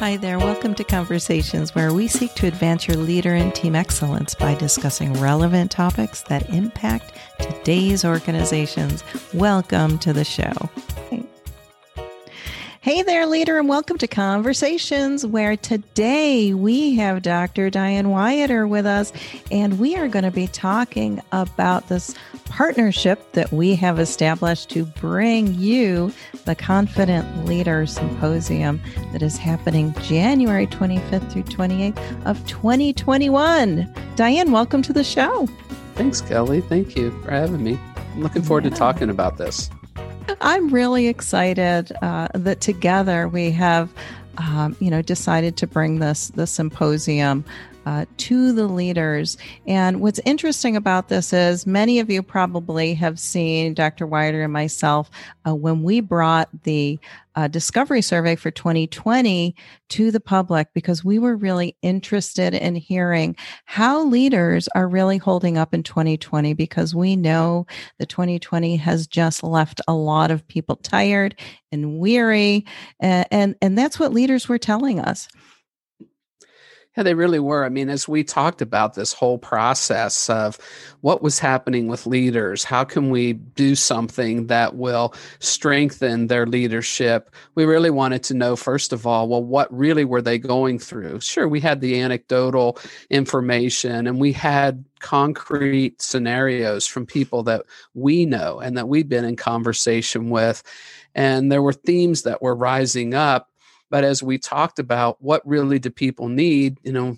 Hi there. Welcome to Conversations, where we seek to advance your leader and team excellence by discussing relevant topics that impact today's organizations. Welcome to the show. Hey there, leader, and welcome to Conversations, where today we have Dr. Diane Wyatter with us, and we are going to be talking about this partnership that we have established to bring you the Confident Leader Symposium that is happening January 25th through 28th of 2021. Diane, welcome to the show. Thanks, Kelly. Thank you for having me. I'm looking forward yeah. to talking about this. I'm really excited uh, that together we have, um, you know, decided to bring this the symposium uh, to the leaders. And what's interesting about this is many of you probably have seen Dr. Wyatter and myself uh, when we brought the uh, discovery survey for 2020 to the public because we were really interested in hearing how leaders are really holding up in 2020 because we know that 2020 has just left a lot of people tired and weary and and, and that's what leaders were telling us yeah, they really were. I mean, as we talked about this whole process of what was happening with leaders, how can we do something that will strengthen their leadership? We really wanted to know, first of all, well, what really were they going through? Sure, we had the anecdotal information and we had concrete scenarios from people that we know and that we've been in conversation with. And there were themes that were rising up but as we talked about what really do people need, you know,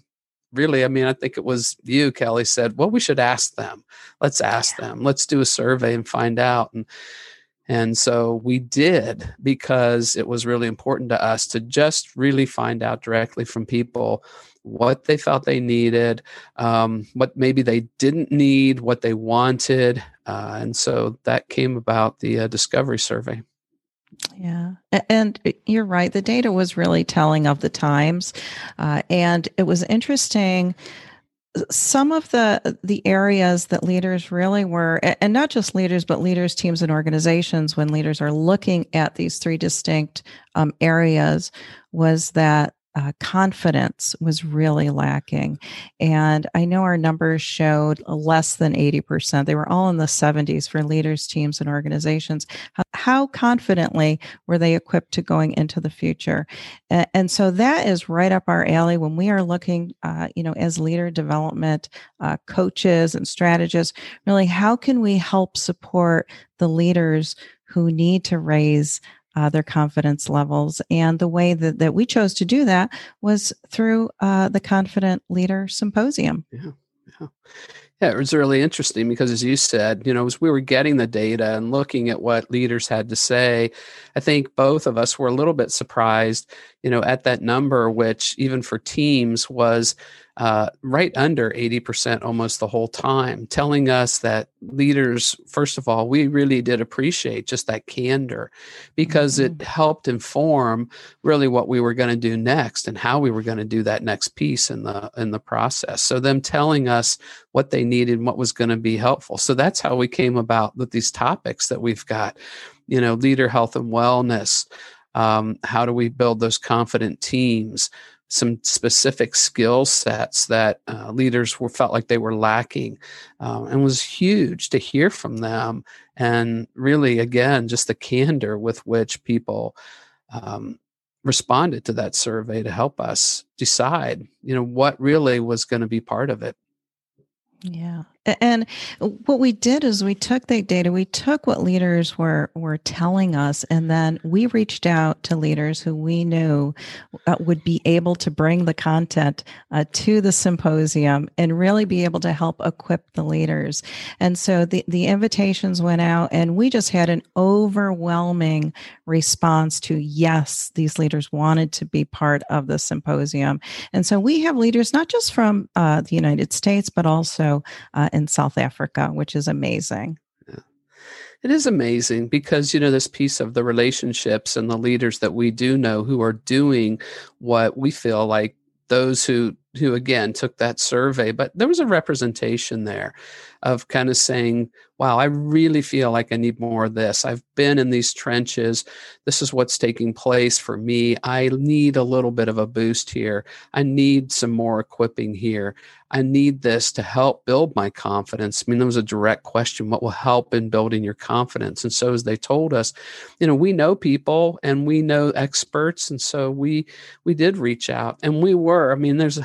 really, I mean, I think it was you, Kelly, said, well, we should ask them. Let's ask them. Let's do a survey and find out. And and so we did because it was really important to us to just really find out directly from people what they felt they needed, um, what maybe they didn't need, what they wanted. Uh, and so that came about the uh, discovery survey. Yeah. And you're right. The data was really telling of the times. Uh, and it was interesting some of the the areas that leaders really were and not just leaders but leaders teams and organizations when leaders are looking at these three distinct um, areas was that uh, confidence was really lacking. And I know our numbers showed less than 80%. They were all in the 70s for leaders, teams, and organizations. How, how confidently were they equipped to going into the future? And, so that is right up our alley when we are looking, uh, you know, as leader development uh, coaches and strategists, really, how can we help support the leaders who need to raise uh, their confidence levels. And the way that, that we chose to do that was through uh, the Confident Leader Symposium. Yeah. Yeah. Yeah, it was really interesting because, as you said, you know, as we were getting the data and looking at what leaders had to say, I think both of us were a little bit surprised, you know, at that number, which even for teams was uh, right under 80% almost the whole time, telling us that leaders, first of all, we really did appreciate just that candor because mm-hmm. it helped inform really what we were going to do next and how we were going to do that next piece in the in the process. So them telling us what they needed and what was going to be helpful. So that's how we came about with these topics that we've got, you know, leader health and wellness. Um, how do we build those confident teams? some specific skill sets that uh, leaders were felt like they were lacking um, and was huge to hear from them and really again just the candor with which people um, responded to that survey to help us decide you know what really was going to be part of it yeah. And what we did is we took that data, we took what leaders were were telling us, and then we reached out to leaders who we knew uh, would be able to bring the content uh, to the symposium and really be able to help equip the leaders. And so the the invitations went out, and we just had an overwhelming response to yes, these leaders wanted to be part of the symposium. And so we have leaders not just from uh, the United States, but also uh, in South Africa, which is amazing. It is amazing because, you know, this piece of the relationships and the leaders that we do know who are doing what we feel like those who who again took that survey, but there was a representation there of kind of saying, wow, I really feel like I need more of this. I've been in these trenches. This is what's taking place for me. I need a little bit of a boost here. I need some more equipping here. I need this to help build my confidence. I mean, there was a direct question what will help in building your confidence? And so, as they told us, you know, we know people and we know experts. And so we, we did reach out and we were, I mean, there's,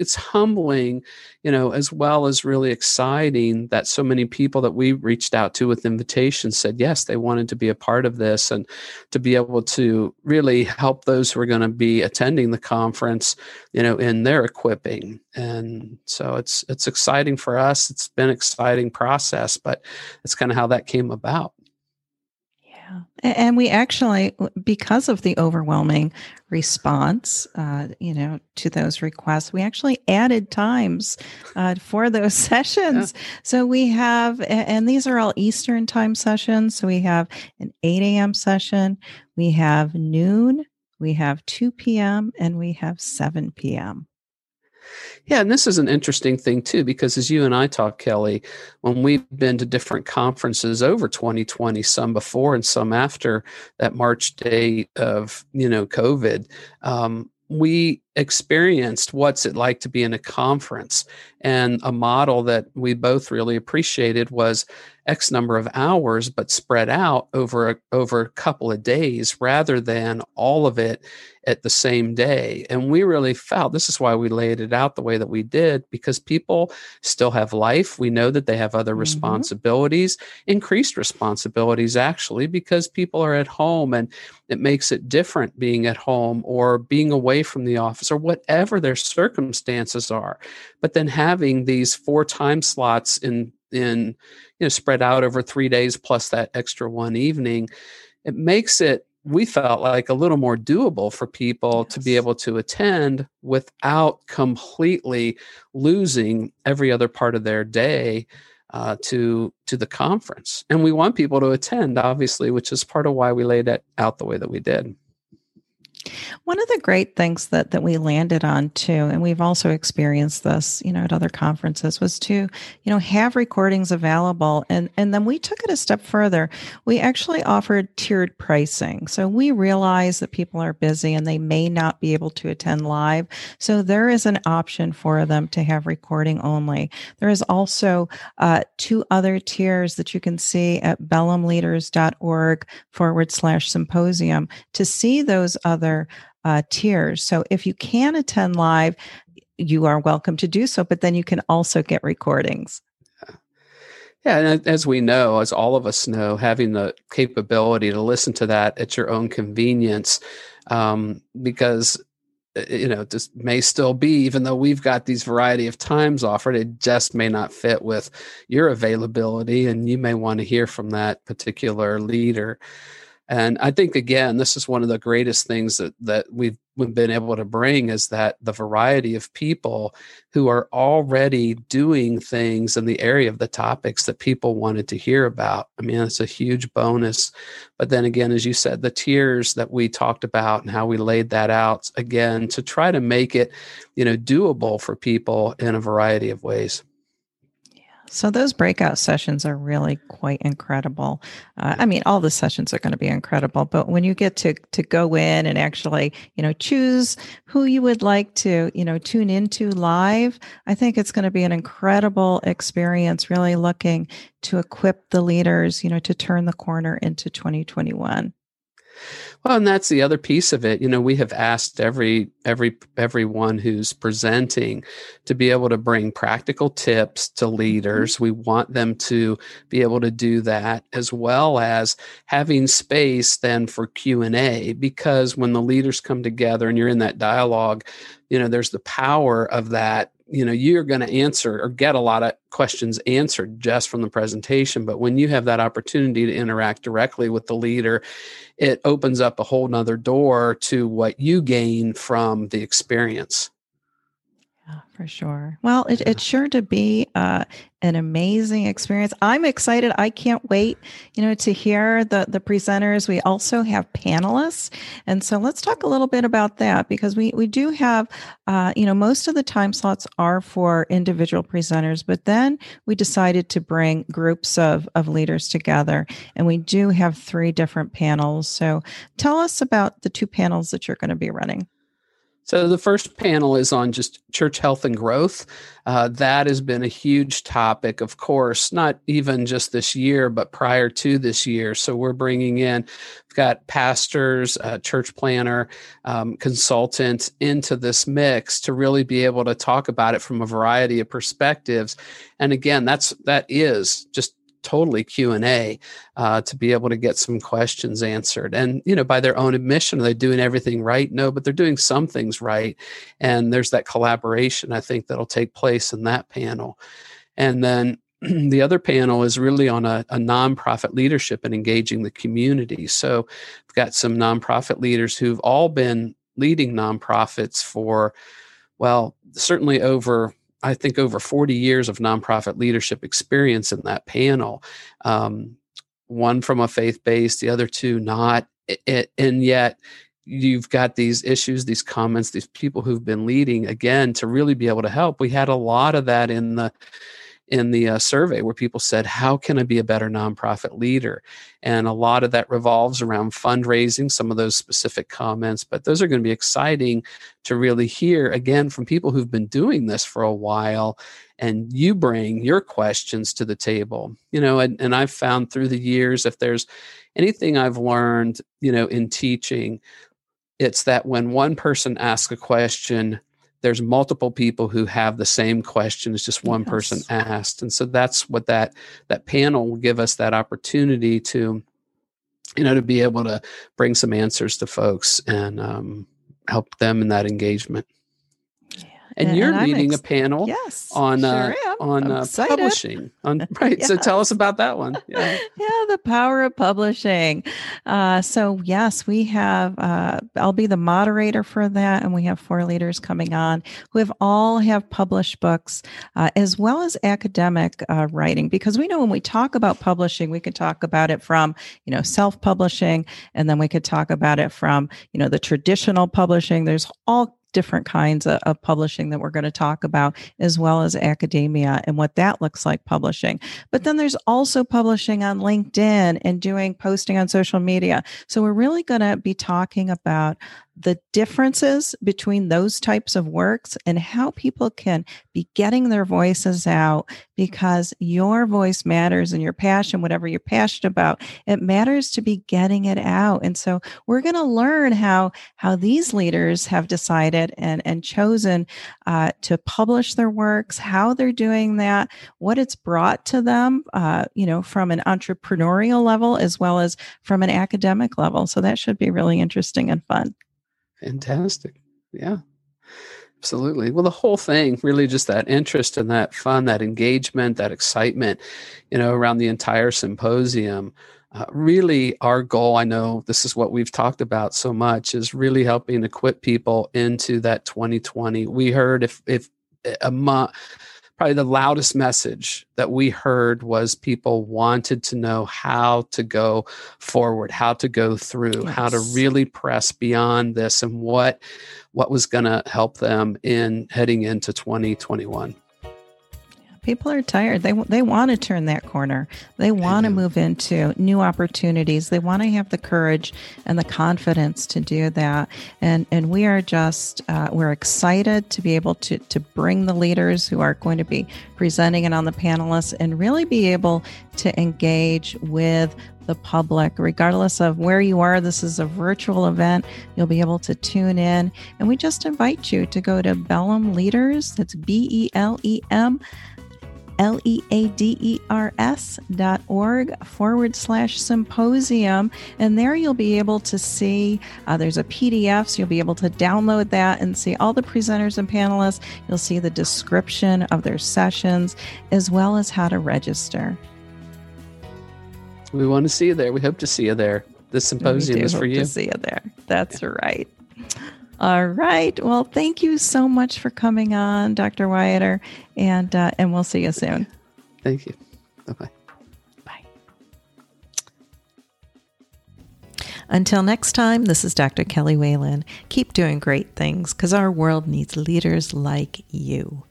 it's humbling, you know, as well as really exciting that so many people that we reached out to with invitations said yes, they wanted to be a part of this and to be able to really help those who are going to be attending the conference, you know, in their equipping. And so it's it's exciting for us. It's been exciting process, but it's kind of how that came about. And we actually, because of the overwhelming response, uh, you know, to those requests, we actually added times uh, for those sessions. Yeah. So we have, and these are all Eastern time sessions. So we have an 8 a.m. session, we have noon, we have 2 p.m., and we have 7 p.m. Yeah, and this is an interesting thing too, because as you and I talk, Kelly, when we've been to different conferences over 2020, some before and some after that March date of you know COVID, um, we experienced what's it like to be in a conference. And a model that we both really appreciated was x number of hours but spread out over a, over a couple of days rather than all of it at the same day. And we really felt this is why we laid it out the way that we did because people still have life. We know that they have other mm-hmm. responsibilities increased responsibilities actually because people are at home and it makes it different being at home or being away from the office or whatever their circumstances are. But then having these four time slots in in you know spread out over three days plus that extra one evening it makes it we felt like a little more doable for people yes. to be able to attend without completely losing every other part of their day uh, to to the conference. And we want people to attend obviously which is part of why we laid it out the way that we did one of the great things that that we landed on too, and we've also experienced this, you know, at other conferences, was to, you know, have recordings available, and and then we took it a step further. We actually offered tiered pricing, so we realize that people are busy and they may not be able to attend live, so there is an option for them to have recording only. There is also uh, two other tiers that you can see at belemleaders.org forward slash symposium to see those other other uh, tiers. So if you can attend live, you are welcome to do so, but then you can also get recordings. Yeah, and as we know, as all of us know, having the capability to listen to that at your own convenience, um, because uh, you know this may still be, even though we've got these variety of times offered, it just may not fit with your availability, and you may want to hear from that particular leader. And I think again, this is one of the greatest things that that we've, we've been able to bring is that the variety of people who are already doing things in the area of the topics that people wanted to hear about. I mean, it's a huge bonus. But then again, as you said, the tiers that we talked about and how we laid that out again to try to make it, you know, doable for people in a variety of ways. So those breakout sessions are really quite incredible. Uh, I mean, all the sessions are going to be incredible, but when you get to to go in and actually, you know, choose who you would like to, you know, tune into live, I think it's going to be an incredible experience. Really looking to equip the leaders, you know, to turn the corner into 2021. Well, and that's the other piece of it. You know, we have asked every every everyone who's presenting to be able to bring practical tips to mm-hmm. leaders. We want them to be able to do that as well as having space then for Q&A because when the leaders come together and you're in that dialogue, you know, there's the power of that you know you're going to answer or get a lot of questions answered just from the presentation but when you have that opportunity to interact directly with the leader it opens up a whole nother door to what you gain from the experience Yeah, for sure. Well, it, it's sure to be uh, an amazing experience. I'm excited. I can't wait, you know, to hear the the presenters. We also have panelists, and so let's talk a little bit about that because we we do have, uh, you know, most of the time slots are for individual presenters, but then we decided to bring groups of of leaders together, and we do have three different panels. So tell us about the two panels that you're going to be running. So the first panel is on just church health and growth. Uh, that has been a huge topic, of course, not even just this year, but prior to this year. So we're bringing in, we've got pastors, uh, church planner, um, consultant into this mix to really be able to talk about it from a variety of perspectives. And again, that's that is just totally q&a uh, to be able to get some questions answered. And you know by their own admission are they doing everything right? No but they're doing some things right. And there's that collaboration i think that'll take place in that panel. And then the other panel is really on a, a nonprofit leadership and engaging the community. So we've got some nonprofit leaders who've all been leading nonprofits for well certainly over I think, over 40 years of nonprofit leadership experience in that panel. Um, one from a faith based, the other two not. It, and yet, you've got these issues, these comments, these people who've been leading again to really be able to help. We had a lot of that in the in the uh, survey where people said, How can I be a better nonprofit leader? And a lot of that revolves around fundraising, some of those specific comments, but those are going to be exciting to really hear again from people who've been doing this for a while. And you bring your questions to the table, you know, and, and I've found through the years, if there's anything I've learned, you know, in teaching, it's that when one person asks a question, there's multiple people who have the same question as just one yes. person asked and so that's what that that panel will give us that opportunity to you know to be able to bring some answers to folks and um, help them in that engagement and, and you're and leading ex- a panel yes, on sure uh, on uh, publishing. On right, so tell us about that one. Yeah, yeah the power of publishing. Uh, so yes, we have. Uh, I'll be the moderator for that, and we have four leaders coming on who have all have published books uh, as well as academic uh, writing. Because we know when we talk about publishing, we can talk about it from you know self publishing, and then we could talk about it from you know the traditional publishing. There's all different kinds of, of, publishing that we're going to talk about, as well as academia and what that looks like publishing. But then there's also publishing on LinkedIn and doing posting on social media. So we're really going to be talking about the differences between those types of works and how people can be getting their voices out because your voice matters and your passion, whatever you're passionate about, it matters to be getting it out. And so we're going to learn how how these leaders have decided and and chosen uh, to publish their works, how they're doing that, what it's brought to them, uh, you know, from an entrepreneurial level as well as from an academic level. So that should be really interesting and fun. Fantastic. Yeah. Absolutely. Well, the whole thing really just that interest and that fun, that engagement, that excitement, you know, around the entire symposium. Uh, really, our goal, I know this is what we've talked about so much, is really helping equip people into that 2020. We heard if, if a month, probably the loudest message that we heard was people wanted to know how to go forward how to go through yes. how to really press beyond this and what what was going to help them in heading into 2021 people are tired. They they want to turn that corner. They want to move into new opportunities. They want to have the courage and the confidence to do that. And and we are just uh, we're excited to be able to to bring the leaders who are going to be presenting and on the panelists and really be able to engage with the public, regardless of where you are. This is a virtual event. You'll be able to tune in. And we just invite you to go to Belem Leaders, that's B E L E M L E A D E R S dot org forward slash symposium. And there you'll be able to see uh, there's a PDF, so you'll be able to download that and see all the presenters and panelists. You'll see the description of their sessions as well as how to register. We want to see you there. We hope to see you there. This symposium is for you. To see you there. That's yeah. right. All right. Well, thank you so much for coming on, Dr. Wyatter, and uh, and we'll see you soon. Thank you. Bye-bye. Bye. Until next time, this is Dr. Kelly Whalen. Keep doing great things because our world needs leaders like you.